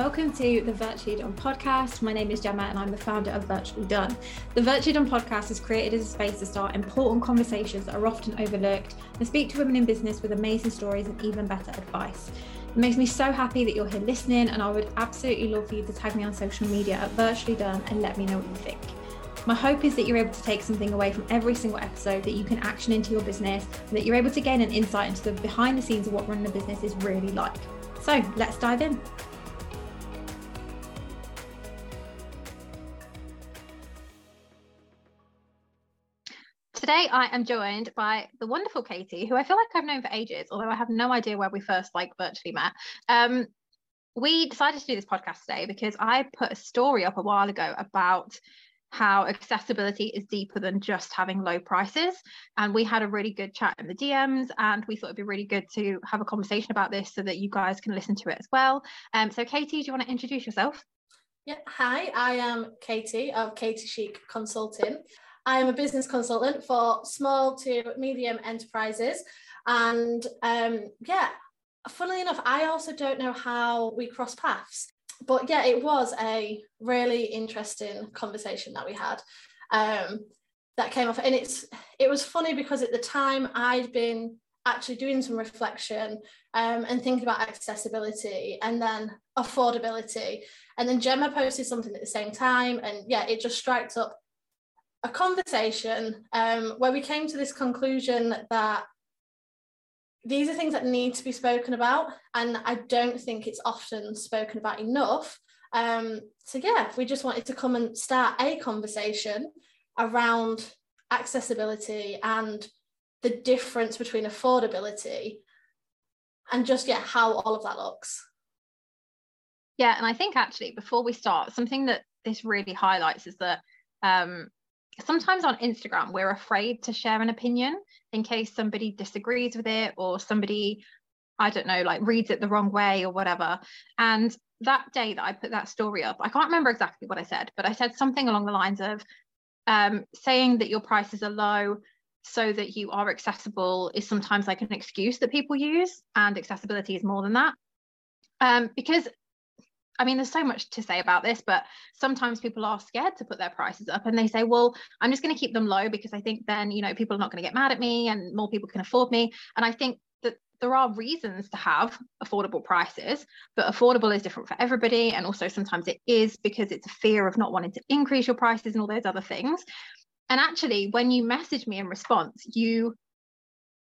Welcome to the Virtually Done podcast. My name is Gemma and I'm the founder of Virtually Done. The Virtually Done podcast is created as a space to start important conversations that are often overlooked and speak to women in business with amazing stories and even better advice. It makes me so happy that you're here listening, and I would absolutely love for you to tag me on social media at Virtually Done and let me know what you think. My hope is that you're able to take something away from every single episode that you can action into your business and that you're able to gain an insight into the behind the scenes of what running a business is really like. So let's dive in. Today I am joined by the wonderful Katie, who I feel like I've known for ages, although I have no idea where we first like virtually met. Um, we decided to do this podcast today because I put a story up a while ago about how accessibility is deeper than just having low prices. And we had a really good chat in the DMs, and we thought it'd be really good to have a conversation about this so that you guys can listen to it as well. Um, so, Katie, do you want to introduce yourself? Yeah, hi, I am Katie of Katie Chic Consulting. I am a business consultant for small to medium enterprises. And um, yeah, funnily enough, I also don't know how we cross paths. But yeah, it was a really interesting conversation that we had. Um, that came off, and it's it was funny because at the time I'd been actually doing some reflection um, and thinking about accessibility and then affordability. And then Gemma posted something at the same time, and yeah, it just strikes up a conversation um, where we came to this conclusion that these are things that need to be spoken about, and I don't think it's often spoken about enough. Um, so, yeah, we just wanted to come and start a conversation around accessibility and the difference between affordability and just, yeah, how all of that looks. Yeah, and I think actually, before we start, something that this really highlights is that um, sometimes on Instagram, we're afraid to share an opinion in case somebody disagrees with it or somebody, I don't know, like reads it the wrong way or whatever. And that day that I put that story up, I can't remember exactly what I said, but I said something along the lines of um, saying that your prices are low so that you are accessible is sometimes like an excuse that people use, and accessibility is more than that. Um, because I mean, there's so much to say about this, but sometimes people are scared to put their prices up and they say, well, I'm just going to keep them low because I think then, you know, people are not going to get mad at me and more people can afford me. And I think that there are reasons to have affordable prices, but affordable is different for everybody. And also sometimes it is because it's a fear of not wanting to increase your prices and all those other things. And actually, when you message me in response, you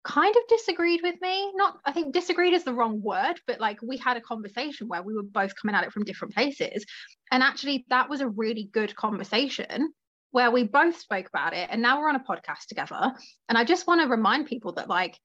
kind of disagreed with me. Not, I think disagreed is the wrong word, but like we had a conversation where we were both coming at it from different places. And actually, that was a really good conversation where we both spoke about it. And now we're on a podcast together. And I just want to remind people that, like,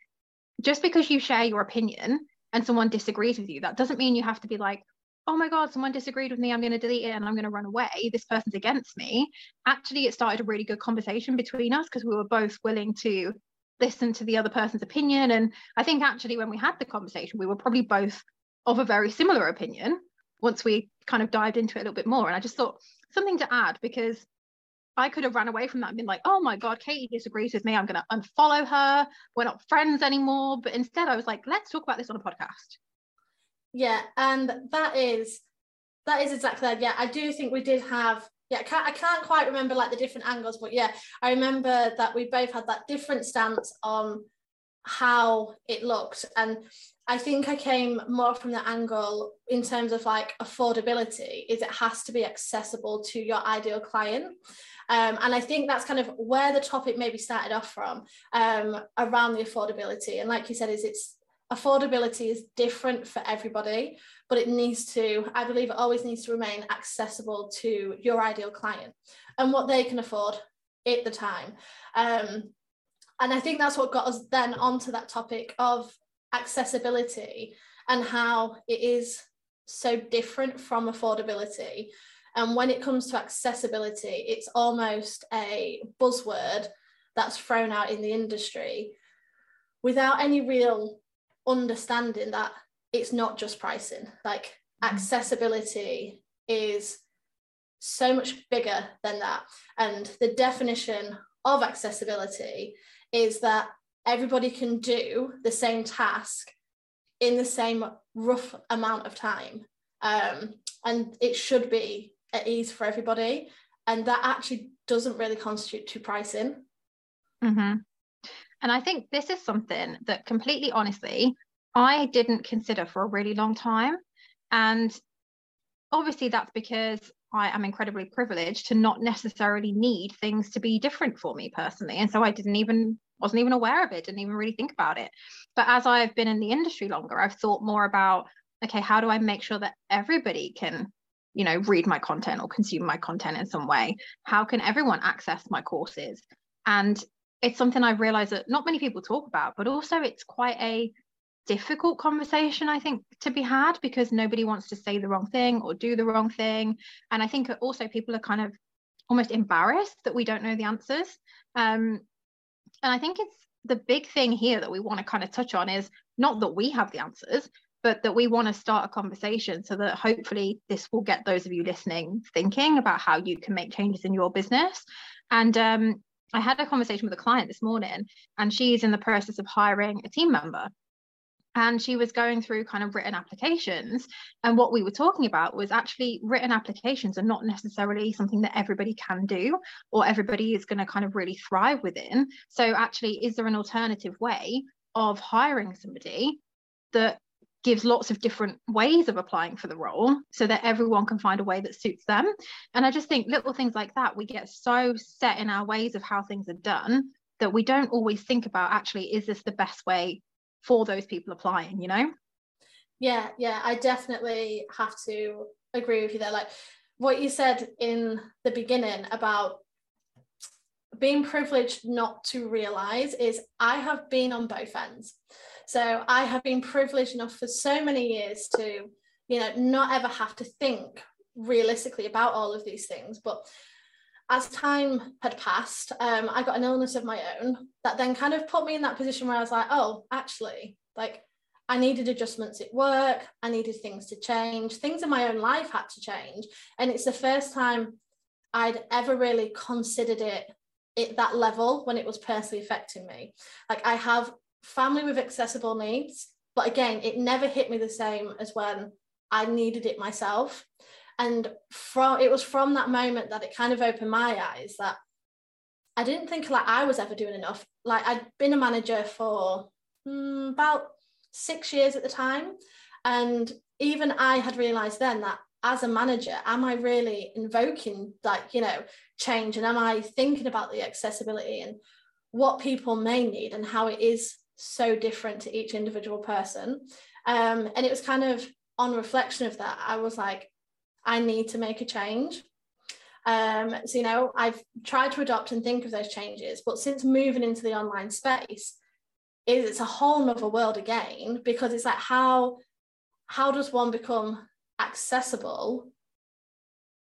just because you share your opinion and someone disagrees with you, that doesn't mean you have to be like, oh my God, someone disagreed with me. I'm going to delete it and I'm going to run away. This person's against me. Actually, it started a really good conversation between us because we were both willing to listen to the other person's opinion. And I think actually, when we had the conversation, we were probably both of a very similar opinion once we kind of dived into it a little bit more. And I just thought something to add because I could have run away from that and been like, oh my God, Katie disagrees with me. I'm going to unfollow her. We're not friends anymore. But instead, I was like, let's talk about this on a podcast. Yeah. And that is, that is exactly that. Yeah. I do think we did have yeah, I can't, I can't quite remember like the different angles, but yeah, I remember that we both had that different stance on how it looked. And I think I came more from the angle in terms of like affordability, is it has to be accessible to your ideal client. Um, and I think that's kind of where the topic maybe started off from um, around the affordability. And like you said, is it's affordability is different for everybody but it needs to, I believe it always needs to remain accessible to your ideal client and what they can afford at the time. Um, and I think that's what got us then onto that topic of accessibility and how it is so different from affordability. And when it comes to accessibility, it's almost a buzzword that's thrown out in the industry without any real understanding that it's not just pricing like mm-hmm. accessibility is so much bigger than that and the definition of accessibility is that everybody can do the same task in the same rough amount of time um, and it should be at ease for everybody. And that actually doesn't really constitute to pricing. Mm-hmm. And I think this is something that completely honestly, I didn't consider for a really long time. And obviously, that's because I am incredibly privileged to not necessarily need things to be different for me personally. And so I didn't even, wasn't even aware of it, didn't even really think about it. But as I've been in the industry longer, I've thought more about, okay, how do I make sure that everybody can you know read my content or consume my content in some way how can everyone access my courses and it's something I've realized that not many people talk about but also it's quite a difficult conversation i think to be had because nobody wants to say the wrong thing or do the wrong thing. And i think also people are kind of almost embarrassed that we don't know the answers. Um, and i think it's the big thing here that we want to kind of touch on is not that we have the answers but that we want to start a conversation so that hopefully this will get those of you listening thinking about how you can make changes in your business. And um, I had a conversation with a client this morning, and she's in the process of hiring a team member. And she was going through kind of written applications. And what we were talking about was actually written applications are not necessarily something that everybody can do or everybody is going to kind of really thrive within. So, actually, is there an alternative way of hiring somebody that gives lots of different ways of applying for the role so that everyone can find a way that suits them. And I just think little things like that, we get so set in our ways of how things are done that we don't always think about actually, is this the best way for those people applying, you know? Yeah, yeah, I definitely have to agree with you there. Like what you said in the beginning about being privileged not to realize is I have been on both ends. So I have been privileged enough for so many years to, you know, not ever have to think realistically about all of these things. But as time had passed, um, I got an illness of my own that then kind of put me in that position where I was like, oh, actually, like I needed adjustments at work, I needed things to change, things in my own life had to change. And it's the first time I'd ever really considered it at that level when it was personally affecting me. Like I have family with accessible needs. But again, it never hit me the same as when I needed it myself. And from it was from that moment that it kind of opened my eyes that I didn't think like I was ever doing enough. Like I'd been a manager for mm, about six years at the time. And even I had realized then that as a manager, am I really invoking like, you know, change and am I thinking about the accessibility and what people may need and how it is so different to each individual person. Um, and it was kind of on reflection of that, I was like, I need to make a change. Um, so, you know, I've tried to adopt and think of those changes, but since moving into the online space, it's a whole nother world again because it's like how how does one become accessible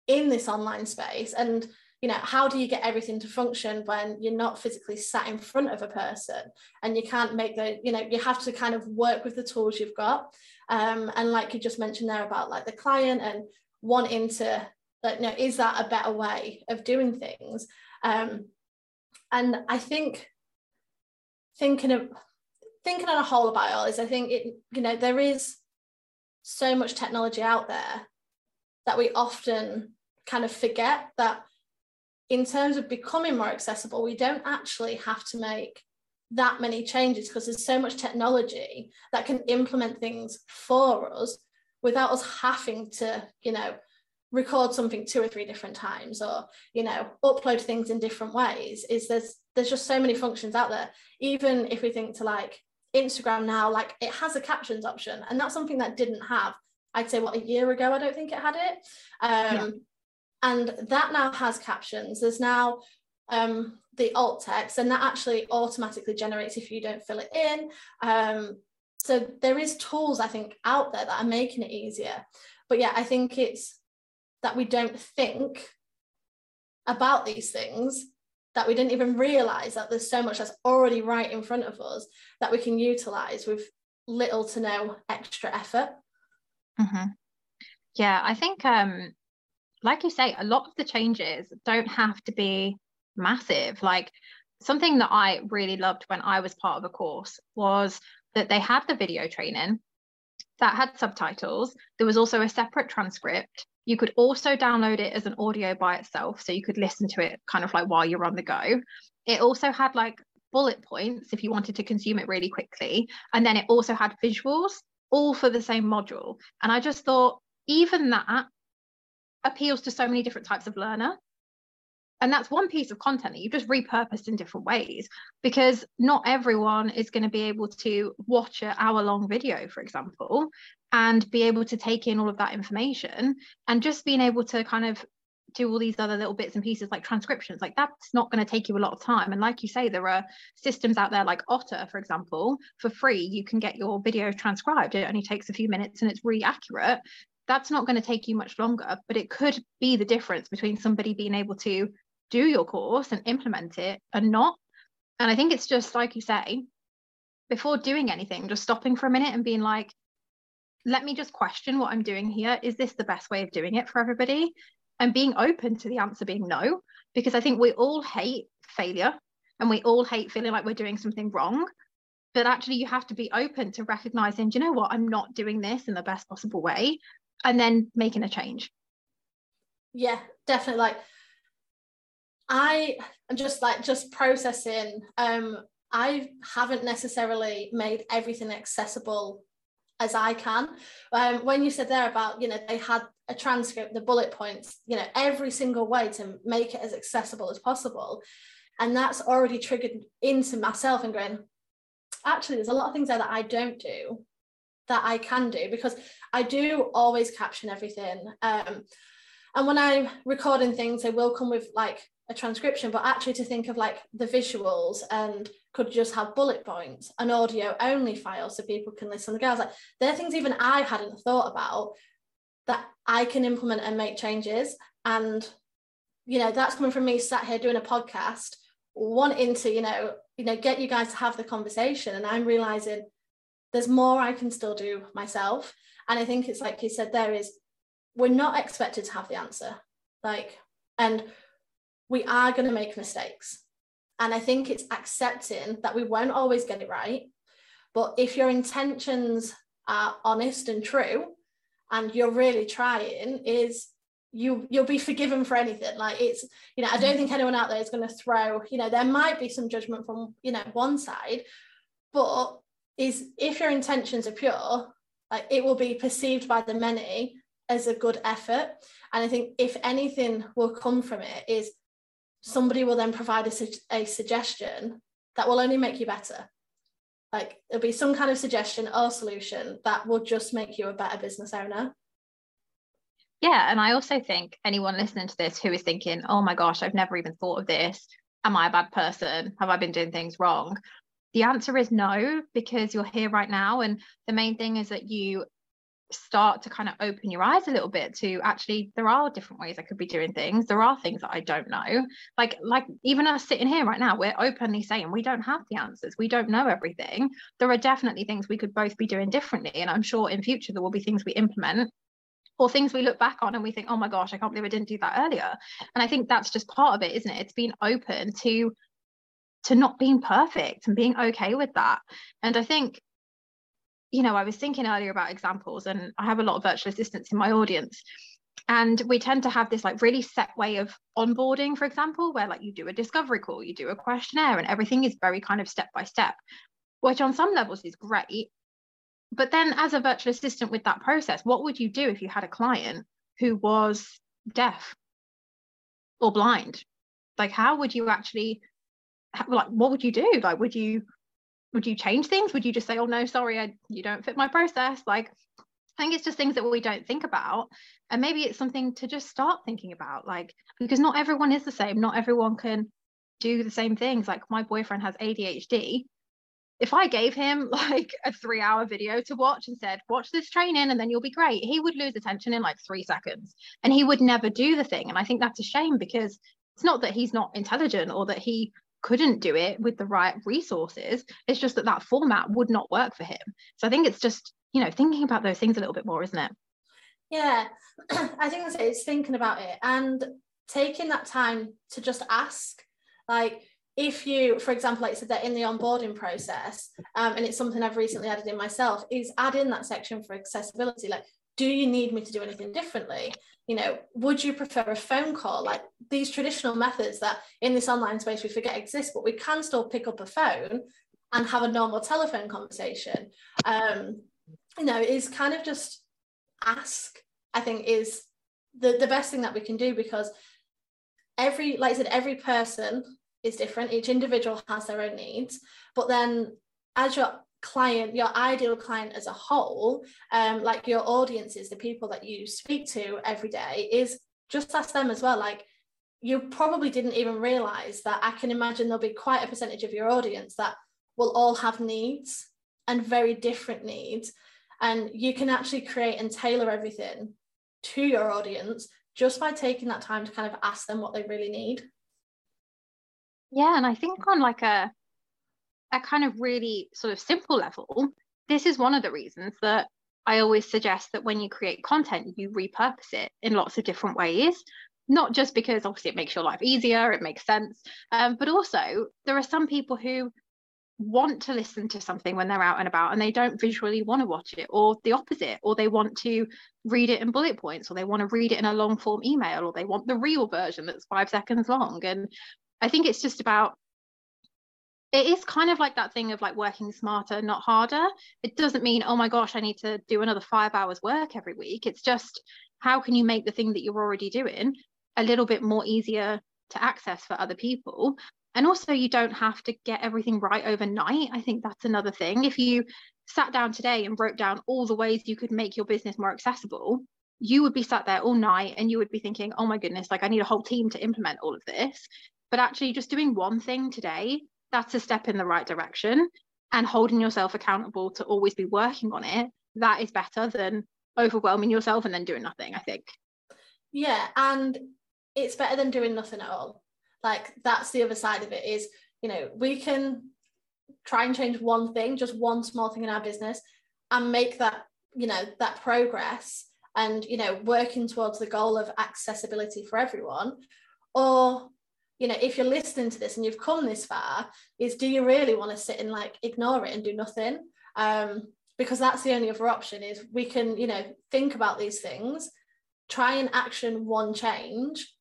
in this online space and you know how do you get everything to function when you're not physically sat in front of a person? And you can't make the you know you have to kind of work with the tools you've got. Um, and like you just mentioned there about like the client and wanting to like you know is that a better way of doing things? Um, and i think thinking of thinking on a whole about all is i think it you know there is so much technology out there that we often kind of forget that in terms of becoming more accessible, we don't actually have to make that many changes because there's so much technology that can implement things for us without us having to, you know, record something two or three different times or, you know, upload things in different ways. Is there's there's just so many functions out there. Even if we think to like Instagram now, like it has a captions option, and that's something that didn't have. I'd say what a year ago, I don't think it had it. Um, yeah and that now has captions. There's now um, the alt text, and that actually automatically generates if you don't fill it in. Um, so there is tools I think out there that are making it easier. But yeah, I think it's that we don't think about these things that we didn't even realize that there's so much that's already right in front of us that we can utilize with little to no extra effort. Mm-hmm. Yeah, I think um, like you say, a lot of the changes don't have to be massive. Like something that I really loved when I was part of a course was that they had the video training that had subtitles. There was also a separate transcript You could also download it as an audio by itself. So you could listen to it kind of like while you're on the go. It also had like bullet points if you wanted to consume it really quickly. And then it also had visuals, all for the same module. And I just thought, even that appeals to so many different types of learner. And that's one piece of content that you've just repurposed in different ways because not everyone is going to be able to watch an hour long video, for example, and be able to take in all of that information and just being able to kind of do all these other little bits and pieces like transcriptions like that's not going to take you a lot of time and like you say there are systems out there like otter for example for free you can get your video transcribed it only takes a few minutes and it's really accurate that's not going to take you much longer but it could be the difference between somebody being able to do your course and implement it and not. And i think it's just like you say before doing anything just stopping for a minute and being like let me just question what i'm doing here. Is this the best way of doing it for everybody? And being open to the answer being no because i think we all hate failure and we all hate feeling like we're doing something wrong. But actually you have to be open to recognizing do you know what? I'm not doing this in the best possible way and then making a change yeah definitely like i am just like just processing um i haven't necessarily made everything accessible as I can. Um, when you said there about, you know, they had a transcript, the bullet points, you know, every single way to make it as accessible as possible. And that's already triggered into myself and going, actually, there's a lot of things there that I don't do that I can do because I do always caption everything. Um, and when I'm recording things, they will come with like a transcription, but actually to think of like the visuals and could just have bullet points, an audio only file so people can listen to the girls. Like there are things even I hadn't thought about that I can implement and make changes. And you know, that's coming from me sat here doing a podcast, wanting to, you know, you know, get you guys to have the conversation. And I'm realizing there's more I can still do myself. And I think it's like you said, there is we're not expected to have the answer. Like, and we are going to make mistakes. And I think it's accepting that we won't always get it right. But if your intentions are honest and true, and you're really trying, is you you'll be forgiven for anything. Like it's, you know, I don't think anyone out there is going to throw, you know, there might be some judgment from, you know, one side, but is if your intentions are pure, like it will be perceived by the many as a good effort. And I think if anything will come from it is somebody will then provide a, su- a suggestion that will only make you better. Like there'll be some kind of suggestion or solution that will just make you a better business owner. Yeah. And I also think anyone listening to this who is thinking, oh my gosh, I've never even thought of this. Am I a bad person? Have I been doing things wrong? The answer is no, because you're here right now. And the main thing is that you start to kind of open your eyes a little bit to actually there are different ways I could be doing things. There are things that I don't know. Like like even us sitting here right now, we're openly saying we don't have the answers. We don't know everything. There are definitely things we could both be doing differently. And I'm sure in future there will be things we implement or things we look back on and we think, oh my gosh, I can't believe I didn't do that earlier. And I think that's just part of it, isn't it? It's being open to to not being perfect and being okay with that. And I think you know, I was thinking earlier about examples, and I have a lot of virtual assistants in my audience. And we tend to have this like really set way of onboarding, for example, where like you do a discovery call, you do a questionnaire, and everything is very kind of step by step, which on some levels is great. But then, as a virtual assistant with that process, what would you do if you had a client who was deaf or blind? Like, how would you actually, like, what would you do? Like, would you would you change things? Would you just say oh no sorry I, you don't fit my process? Like i think it's just things that we don't think about and maybe it's something to just start thinking about like because not everyone is the same. Not everyone can do the same things. Like my boyfriend has adhd if i gave him like a three hour video to watch and said watch this training and then you'll be great he would lose attention in like three seconds and he would never do the thing and i think that's a shame because it's not that he's not intelligent or that he couldn't do it with the right resources. It's just that that format would not work for him. So I think it's just, you know, thinking about those things a little bit more, isn't it? Yeah, I think that's it. It's thinking about it and taking that time to just ask. Like, if you, for example, like I said, that in the onboarding process, um, and it's something I've recently added in myself, is add in that section for accessibility. Like, do you need me to do anything differently? You know would you prefer a phone call? Like these traditional methods that in this online space we forget exist but we can still pick up a phone and have a normal telephone conversation. Um you know is kind of just ask i think is the the best thing that we can do because every like i said every person is different. Each individual has their own needs but then as your client your ideal client as a whole um like your audiences the people that you speak to every day is just ask them as well like you probably didn't even realize that i can imagine there'll be quite a percentage of your audience that will all have needs and very different needs. And you can actually create and tailor everything to your audience just by taking that time to kind of ask them what they really need. Yeah and i think on like a a kind of really sort of simple level this is one of the reasons that i always suggest that when you create content you repurpose it in lots of different ways. Not just because obviously it makes your life easier it makes sense um, but also there are some people who want to listen to something when they're out and about and they don't visually want to watch it or the opposite or they want to read it in bullet points or they want to read it in a long form email or they want the reel version that's five seconds long. And i think it's just about it is kind of like that thing of like working smarter not harder. It doesn't mean oh my gosh i need to do another five hours work every week. It's just how can you make the thing that you're already doing a little bit more easier to access for other people? And also you don't have to get everything right overnight. I think that's another thing. If you sat down today and wrote down all the ways you could make your business more accessible you would be sat there all night and you would be thinking oh my goodness like i need a whole team to implement all of this. But actually just doing one thing today that's a step in the right direction and holding yourself accountable to always be working on it that is better than overwhelming yourself and then doing nothing i think. Yeah and it's better than doing nothing at all. Like that's the other side of it is you know we can try and change one thing just one small thing in our business and make that you know that progress and you know working towards the goal of accessibility for everyone or you know if you're listening to this and you've come this far is do you really want to sit and like ignore it and do nothing? Um because that's the only other option is we can you know think about these things try and action one change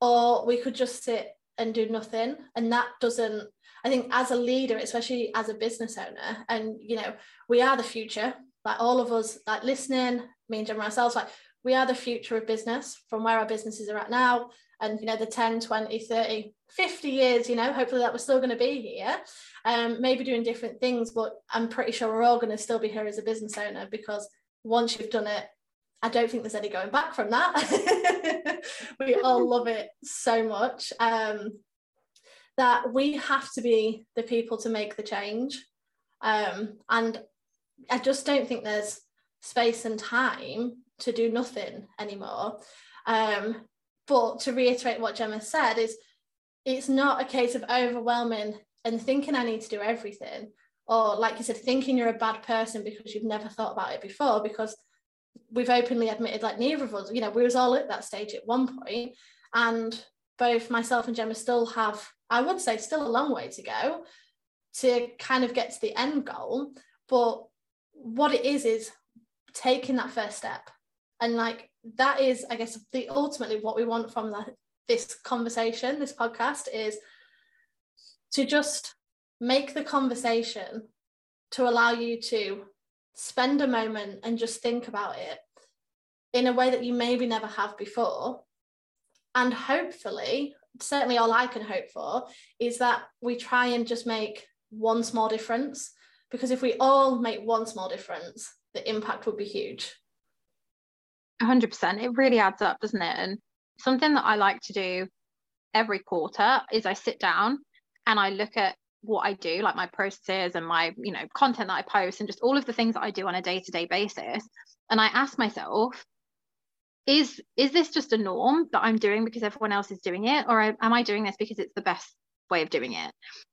or we could just sit and do nothing. And that doesn't i think as a leader especially as a business owner and you know we are the future like all of us like listening me and Gemma ourselves like we are the future of business from where our businesses are at now and you know the 10 20 30 50 years you know hopefully that we're still going to be here um maybe doing different things but i'm pretty sure we're all going to still be here as a business owner because once you've done it I don't think there's any going back from that. we all love it so much um, that we have to be the people to make the change. Um, and I just don't think there's space and time to do nothing anymore. Um, but to reiterate what Gemma said, is it's not a case of overwhelming and thinking I need to do everything, or like you said, thinking you're a bad person because you've never thought about it before, because we've openly admitted like neither of us, you know, we was all at that stage at one point, and both myself and Gemma still have, I would say, still a long way to go to kind of get to the end goal. But what it is is taking that first step, and like that is, I guess, the ultimately what we want from the, this conversation, this podcast is to just make the conversation to allow you to spend a moment and just think about it in a way that you maybe never have before. And hopefully, certainly all I can hope for is that we try and just make one small difference. Because if we all make one small difference, the impact would be huge. 100%. It really adds up, doesn't it? And something that I like to do every quarter is I sit down and I look at what I do, like my processes and my, you know, content that I post and just all of the things that I do on a day-to-day basis. And I ask myself, is is this just a norm that I'm doing because everyone else is doing it? Or am I doing this because it's the best way of doing it?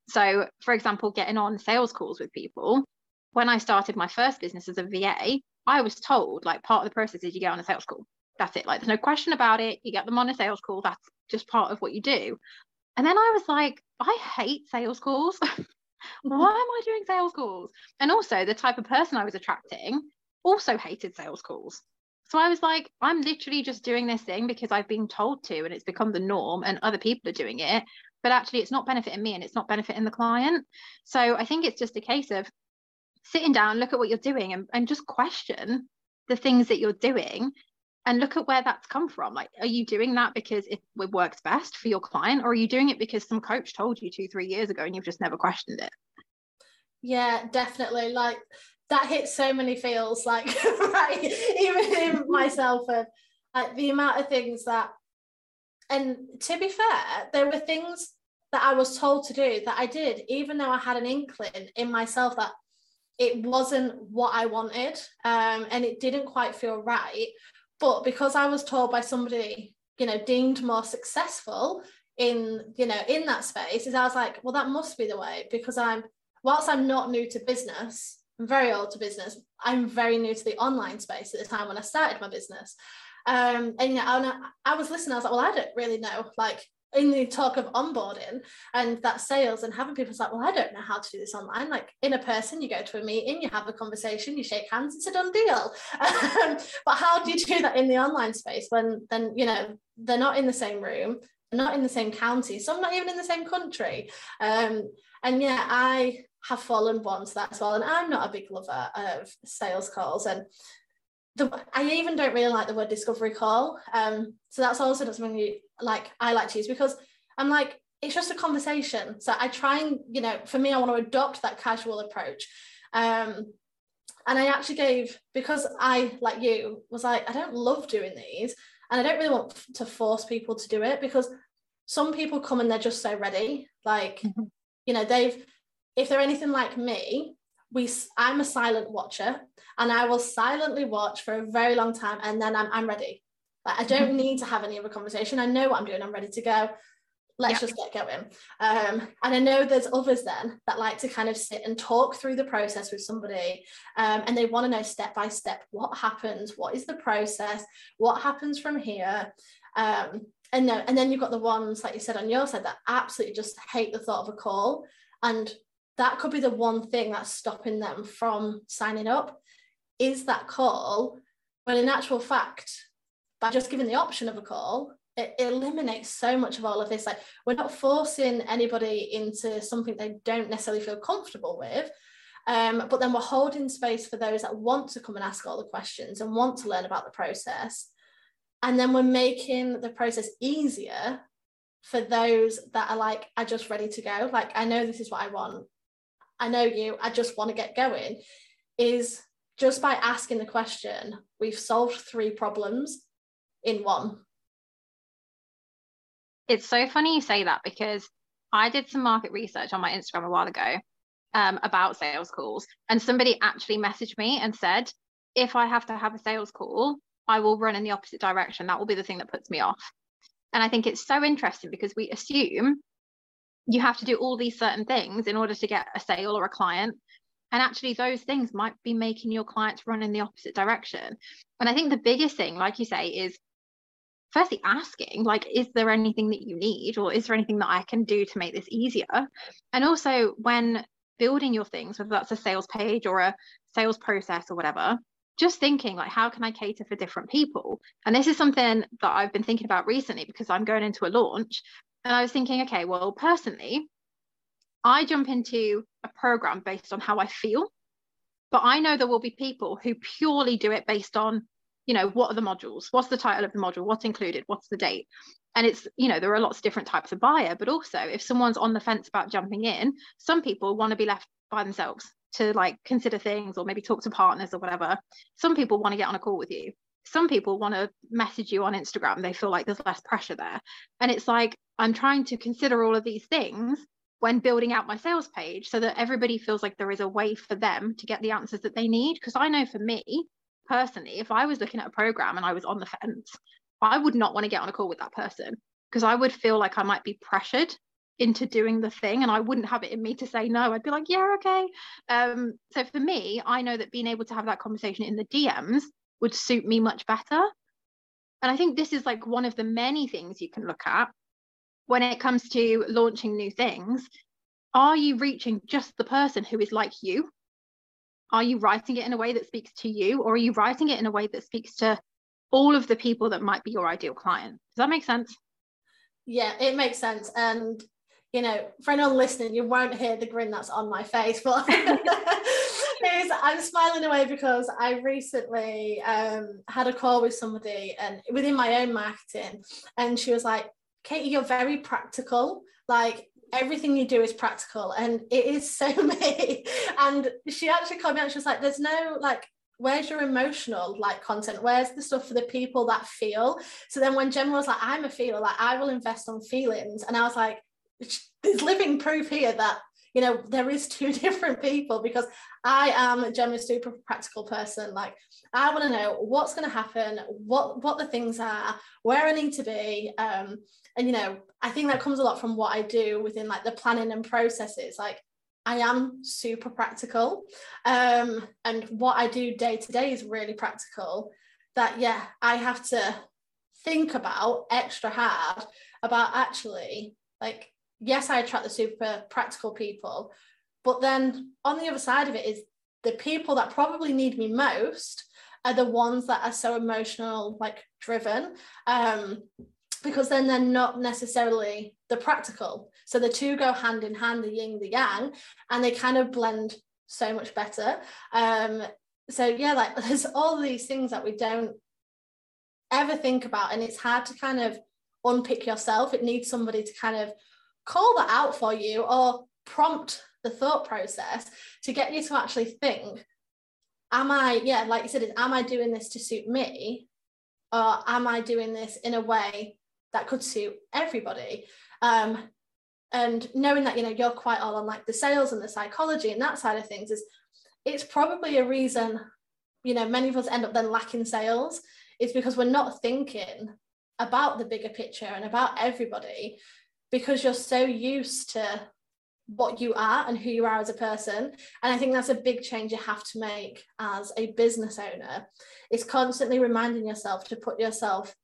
So, for example, getting on sales calls with people. When I started my first business as a VA, I was told like part of the process is you get on a sales call. That's it. Like there's no question about it. You get them on a sales call. That's just part of what you do. And then I was like, I hate sales calls. Why am I doing sales calls? And also, the type of person I was attracting also hated sales calls. So I was like, I'm literally just doing this thing because I've been told to and it's become the norm and other people are doing it. But actually, it's not benefiting me and it's not benefiting the client. So I think it's just a case of sitting down, look at what you're doing and, and just question the things that you're doing and look at where that's come from. Like, are you doing that because it, it works best for your client, or are you doing it because some coach told you two, three years ago and you've just never questioned it? Yeah, definitely. Like that hits so many feels like right, even myself and like the amount of things that and to be fair, there were things that I was told to do that I did, even though I had an inkling in myself that it wasn't what I wanted um, and it didn't quite feel right. But because I was told by somebody, you know, deemed more successful in, you know, in that space, is I was like, well, that must be the way because I'm, whilst I'm not new to business, I'm very old to business. I'm very new to the online space at the time when I started my business. Um, and yeah, I, I was listening. I was like, well, I don't really know. Like in the talk of onboarding and that sales and having people like, well, I don't know how to do this online. Like in a person, you go to a meeting, you have a conversation, you shake hands, it's a done deal. Um, but how do you do that in the online space when then, you know, they're not in the same room, not in the same county, some not even in the same country. Um, and yeah, I have fallen once that as well. And I'm not a big lover of sales calls. And the, I even don't really like the word discovery call. Um, so that's also not something you like I like to use because I'm like, it's just a conversation. So I try and, you know, for me, I want to adopt that casual approach. Um, and I actually gave, because I, like you, was like, I don't love doing these. And I don't really want to force people to do it because some people come and they're just so ready. Like, mm-hmm. you know, they've, if they're anything like me, we I'm a silent watcher and I will silently watch for a very long time and then I'm, I'm ready. Like I don't need to have any other conversation. I know what I'm doing. I'm ready to go. Let's yep. just get going. Um, and I know there's others then that like to kind of sit and talk through the process with somebody um, and they want to know step by step what happens, what is the process, what happens from here. Um, and, no, and then you've got the ones, like you said on your side, that absolutely just hate the thought of a call. And that could be the one thing that's stopping them from signing up is that call when in actual fact by just giving the option of a call it, eliminates so much of all of this. Like we're not forcing anybody into something they don't necessarily feel comfortable with um, but then we're holding space for those that want to come and ask all the questions and want to learn about the process. And then we're making the process easier for those that are like i just ready to go. Like i know this is what i want. I know you. I just want to get going. Is just by asking the question, we've solved three problems in one. It's so funny you say that because I did some market research on my Instagram a while ago um, about sales calls, and somebody actually messaged me and said, if I have to have a sales call, I will run in the opposite direction. That will be the thing that puts me off. And I think it's so interesting because we assume you have to do all these certain things in order to get a sale or a client and actually those things might be making your clients run in the opposite direction. And i think the biggest thing like you say is firstly asking like is there anything that you need or is there anything that i can do to make this easier? And also when building your things whether that's a sales page or a sales process or whatever just thinking like how can i cater for different people? And this is something that i've been thinking about recently because i'm going into a launch. And i was thinking okay well personally I jump into a program based on how I feel, but I know there will be people who purely do it based on, you know, what are the modules? What's the title of the module? What's included? What's the date? And it's, you know, there are lots of different types of buyer, but also if someone's on the fence about jumping in, some people want to be left by themselves to like consider things or maybe talk to partners or whatever. Some people want to get on a call with you. Some people want to message you on Instagram. They feel like there's less pressure there. And it's like, I'm trying to consider all of these things when building out my sales page so that everybody feels like there is a way for them to get the answers that they need. Because I know for me personally, if I was looking at a program and I was on the fence, I would not want to get on a call with that person because I would feel like I might be pressured into doing the thing and I wouldn't have it in me to say no. I'd be like, yeah, okay. Um, so for me, I know that being able to have that conversation in the DMs would suit me much better. And I think this is like one of the many things you can look at when it comes to launching new things, are you reaching just the person who is like you? Are you writing it in a way that speaks to you, or are you writing it in a way that speaks to all of the people that might be your ideal client. Does that make sense? Yeah, it makes sense. And you know, for anyone listening, you won't hear the grin that's on my face, but is I'm smiling away because I recently um, had a call with somebody and within my own marketing, and she was like, Katie, you're very practical. Like everything you do is practical, and it is so me. And she actually called me out. She was like, "There's no like where's your emotional like content where's the stuff for the people that feel so then when gemma was like i'm a feeler like i will invest on feelings and i was like there's living proof here that you know there is two different people because i am gemma's super practical person like i want to know what's going to happen what what the things are where i need to be um and you know i think that comes a lot from what i do within like the planning and processes like I am super practical. Um, and what I do day to day is really practical. That, yeah, I have to think about extra hard about actually, like, yes, I attract the super practical people. But then on the other side of it is the people that probably need me most are the ones that are so emotional, like driven. Um, because then they're not necessarily the practical. So the two go hand in hand, the yin, the yang, and they kind of blend so much better. Um, so yeah, like there's all these things that we don't ever think about, and it's hard to kind of unpick yourself. It needs somebody to kind of call that out for you or prompt the thought process to get you to actually think am i yeah like you said is am i doing this to suit me or am i doing this in a way that could suit everybody. Um, and knowing that you know you're quite all on like the sales and the psychology and that side of things is it's probably a reason you know many of us end up then lacking sales is because we're not thinking about the bigger picture and about everybody because you're so used to what you are and who you are as a person. And i think that's a big change you have to make as a business owner is constantly reminding yourself to put yourself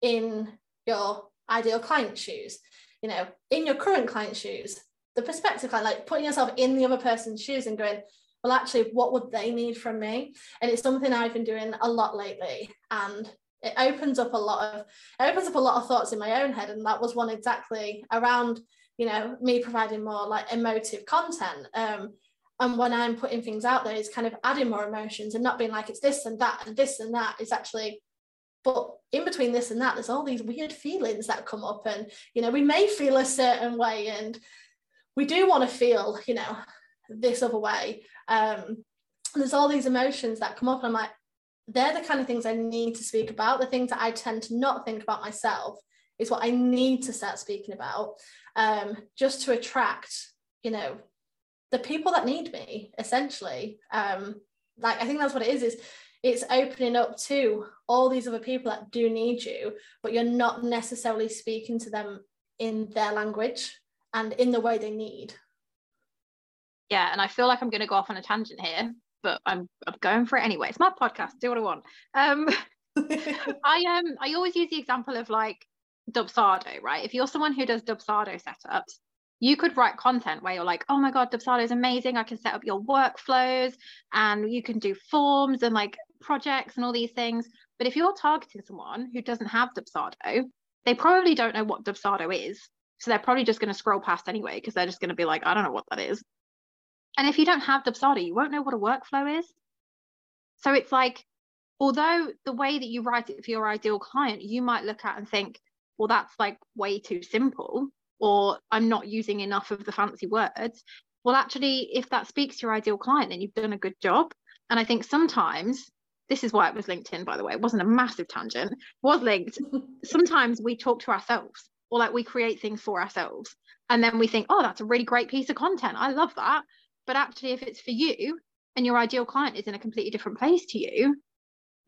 in your ideal client shoes. You know in your current client shoes the perspective client like putting yourself in the other person's shoes and going well actually what would they need from me? And it's something i've been doing a lot lately. And it opens up a lot of it opens up a lot of thoughts in my own head and that was one exactly around you know me providing more like emotive content um and when i'm putting things out there it's kind of adding more emotions and not being like it's this and that and this and that. Is actually but in between this and that there's all these weird feelings that come up and you know we may feel a certain way and we do want to feel you know this other way. Um there's all these emotions that come up and i'm like they're the kind of things i need to speak about the things that i tend to not think about myself is what i need to start speaking about um just to attract you know the people that need me essentially um like i think that's what it is is it's opening up to all these other people that do need you, but you're not necessarily speaking to them in their language and in the way they need. Yeah, and I feel like I'm going to go off on a tangent here, but I'm I'm going for it anyway. It's my podcast. Do what I want. Um, I um I always use the example of like Dubsado, right? If you're someone who does Dubsado setups, you could write content where you're like, oh my God, Dubsado is amazing. I can set up your workflows and you can do forms and like projects and all these things. But if you're targeting someone who doesn't have Dubsado, they probably don't know what Dubsado is. So they're probably just going to scroll past anyway because they're just going to be like, I don't know what that is. And if you don't have the Dubsado, you won't know what a workflow is. So it's like, although the way that you write it for your ideal client, you might look at and think, well, that's like way too simple, or I'm not using enough of the fancy words. Well, actually, if that speaks to your ideal client, then you've done a good job. And I think sometimes this is why it was linked in by the way it wasn't a massive tangent it was linked sometimes we talk to ourselves or like we create things for ourselves and then we think oh that's a really great piece of content i love that but actually if it's for you and your ideal client is in a completely different place to you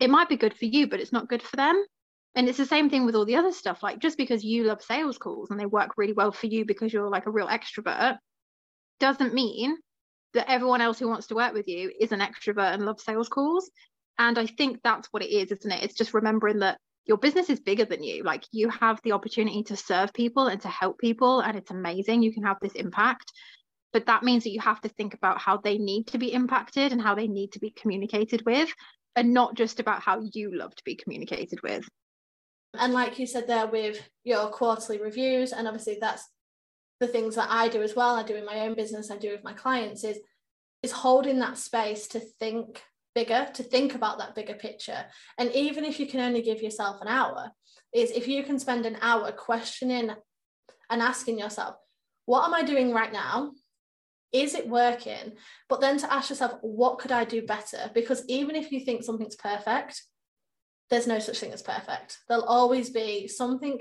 it might be good for you but it's not good for them and it's the same thing with all the other stuff like just because you love sales calls and they work really well for you because you're like a real extrovert doesn't mean that everyone else who wants to work with you is an extrovert and loves sales calls and I think that's what it is, isn't it? It's just remembering that your business is bigger than you. Like you have the opportunity to serve people and to help people, and it's amazing. You can have this impact. But that means that you have to think about how they need to be impacted and how they need to be communicated with. and not just about how you love to be communicated with. And like you said there with your quarterly reviews, and obviously that's the things that I do as well, I do in my own business, I do with my clients, is is holding that space to think bigger, to think about that bigger picture. And even if you can only give yourself an hour, is if you can spend an hour questioning and asking yourself, what am I doing right now? Is it working? But then to ask yourself, what could I do better? Because even if you think something's perfect, there's no such thing as perfect. There'll always be something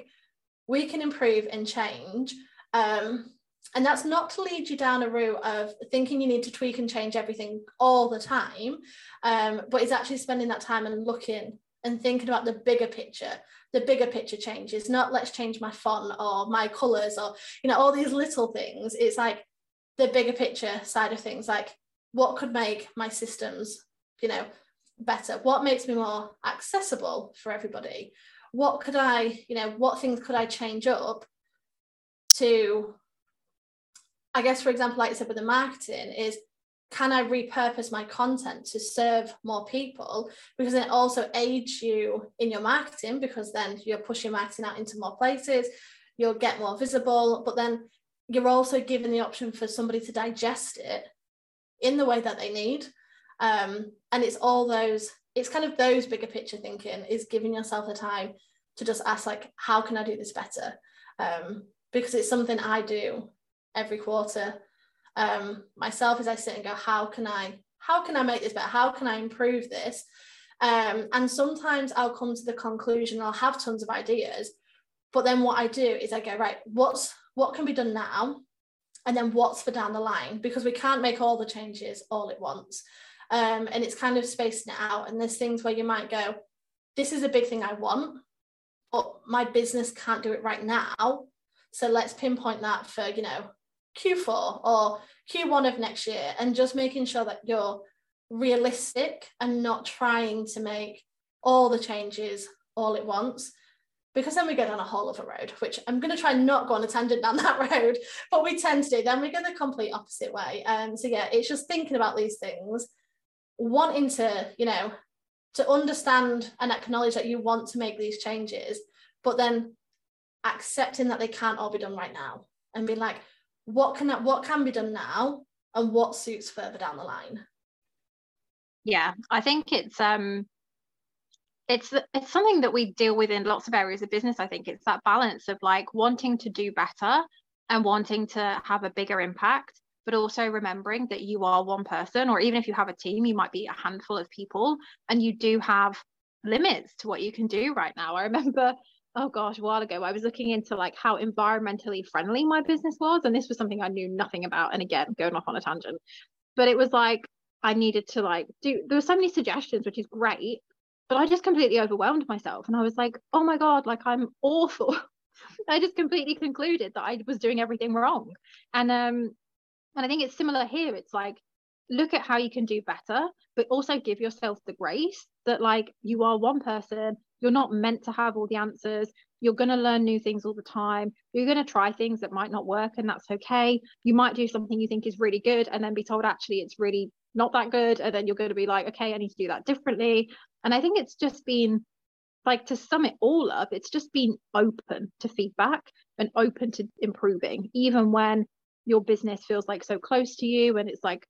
we can improve and change. Um, and that's not to lead you down a route of thinking you need to tweak and change everything all the time, um, but it's actually spending that time and looking and thinking about the bigger picture the bigger picture changes not let's change my font or my colors or you know all these little things it's like the bigger picture side of things like what could make my systems you know better what makes me more accessible for everybody what could i you know what things could i change up to i guess for example like i said with the marketing is can I repurpose my content to serve more people? Because it also aids you in your marketing because then you're pushing marketing out into more places, you'll get more visible, but then you're also given the option for somebody to digest it in the way that they need. Um, and it's all those, it's kind of those bigger picture thinking is giving yourself the time to just ask, like, how can I do this better? Um, because it's something I do every quarter um, myself as I sit and go, how can I, how can I make this better? How can I improve this? Um, and sometimes I'll come to the conclusion, I'll have tons of ideas, but then what I do is I go, right, what's what can be done now? And then what's for down the line? Because we can't make all the changes all at once. Um, and it's kind of spacing it out. And there's things where you might go, this is a big thing I want, but my business can't do it right now. So let's pinpoint that for, you know, Q4 or Q1 of next year and just making sure that you're realistic and not trying to make all the changes all at once because then we go down a whole other road which i'm going to try not go on a tangent down that road but we tend to do then we go the complete opposite way. Um, so yeah it's just thinking about these things wanting to you know to understand and acknowledge that you want to make these changes but then accepting that they can't all be done right now and being like what can that, what can be done now and what suits further down the line? Yeah i think it's um it's it's something that we deal with in lots of areas of business i think it's that balance of like wanting to do better and wanting to have a bigger impact but also remembering that you are one person or even if you have a team you might be a handful of people and you do have limits to what you can do right now i remember oh gosh, a while ago, I was looking into like how environmentally friendly my business was. And this was something I knew nothing about. And again, going off on a tangent. But it was like I needed to like do there were so many suggestions, which is great. But I just completely overwhelmed myself. And I was like, oh my God, like I'm awful. I just completely concluded that I was doing everything wrong. And um and I think it's similar here. It's like look at how you can do better, but also give yourself the grace that like you are one person you're not meant to have all the answers. You're going to learn new things all the time. You're going to try things that might not work, and that's okay. You might do something you think is really good and then be told, actually, it's really not that good. And then you're going to be like, okay, I need to do that differently. And I think it's just been like to sum it all up, it's just been open to feedback and open to improving, even when your business feels like so close to you and it's like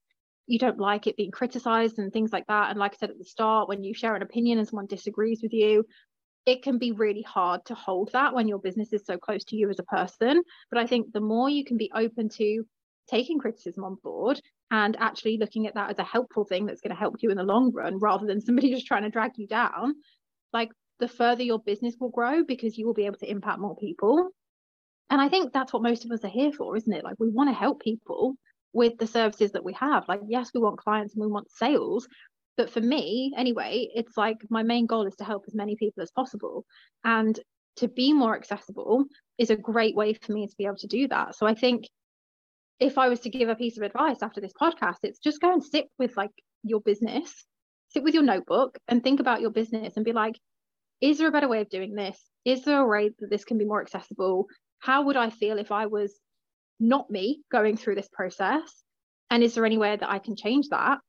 you don't like it being criticized and things like that. And like I said at the start, when you share an opinion and someone disagrees with you, it can be really hard to hold that when your business is so close to you as a person. But I think the more you can be open to taking criticism on board and actually looking at that as a helpful thing that's going to help you in the long run rather than somebody just trying to drag you down, like the further your business will grow because you will be able to impact more people. And I think that's what most of us are here for, isn't it? Like we want to help people with the services that we have. Like, yes, we want clients and we want sales. But for me, anyway, it's like my main goal is to help as many people as possible. And to be more accessible is a great way for me to be able to do that. So I think if I was to give a piece of advice after this podcast, it's just go and sit with like your business, sit with your notebook and think about your business and be like, is there a better way of doing this? Is there a way that this can be more accessible? How would I feel if I was not me going through this process? And is there any way that I can change that?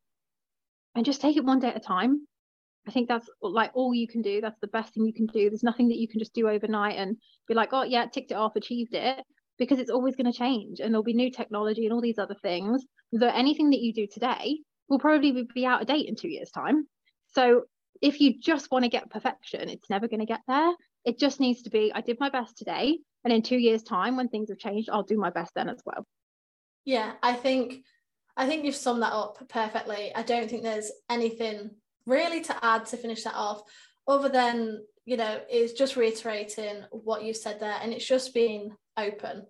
And just take it one day at a time I think that's like all you can do. That's the best thing you can do. There's nothing that you can just do overnight and be like, oh yeah, ticked it off, achieved it, because it's always going to change and there'll be new technology and all these other things. That anything that you do today will probably be out of date in two years' time. So if you just want to get perfection, it's never going to get there. It just needs to be, I did my best today, and in two years' time, when things have changed, I'll do my best then as well. Yeah, I think I think you've summed that up perfectly. I don't think there's anything really to add to finish that off, other than you know, is just reiterating what you said there, and it's just being open,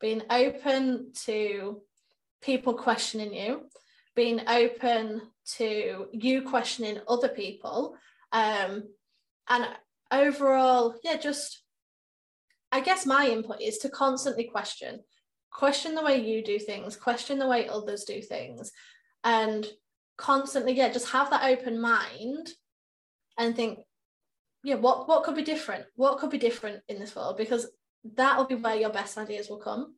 being open to people questioning you, being open to you questioning other people, um, and overall, yeah, just I guess my input is to constantly question, question the way you do things, question the way others do things, and constantly, yeah, just have that open mind and think, yeah, what what could be different? What could be different in this world? Because that will be where your best ideas will come.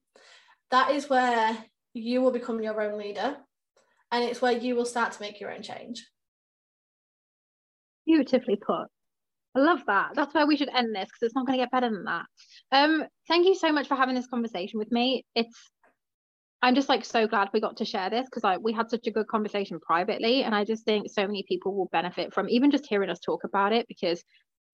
That is where you will become your own leader, and it's where you will start to make your own change. Beautifully put. I love that. That's where we should end this because it's not going to get better than that. Um, thank you so much for having this conversation with me. It's I'm just like so glad we got to share this because like we had such a good conversation privately, and I just think so many people will benefit from even just hearing us talk about it because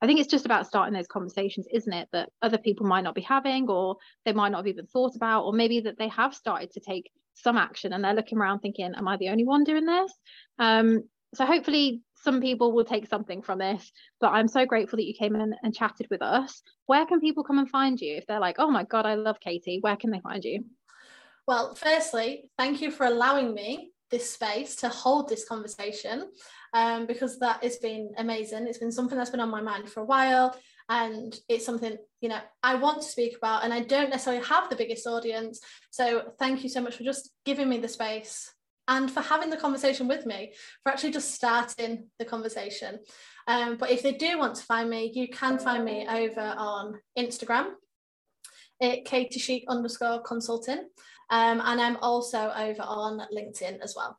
I think it's just about starting those conversations, isn't it? That other people might not be having, or they might not have even thought about, or maybe that they have started to take some action and they're looking around thinking, "Am I the only one doing this?" Um, so hopefully some people will take something from this but i'm so grateful that you came in and chatted with us where can people come and find you if they're like oh my god i love katie where can they find you well firstly thank you for allowing me this space to hold this conversation um, because that has been amazing it's been something that's been on my mind for a while and it's something you know i want to speak about and i don't necessarily have the biggest audience so thank you so much for just giving me the space and for having the conversation with me, for actually just starting the conversation. Um, but if they do want to find me, you can find me over on Instagram at Katie Chic underscore consulting. Um, and I'm also over on LinkedIn as well.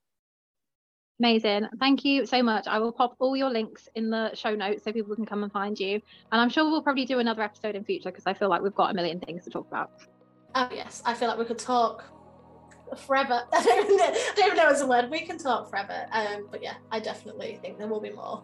Amazing. Thank you so much. I will pop all your links in the show notes so people can come and find you. And I'm sure we'll probably do another episode in future because I feel like we've got a million things to talk about. Oh, yes. I feel like we could talk forever. I don't, even know, I don't even know it's a word. We can talk forever. Um, but yeah, I definitely think there will be more.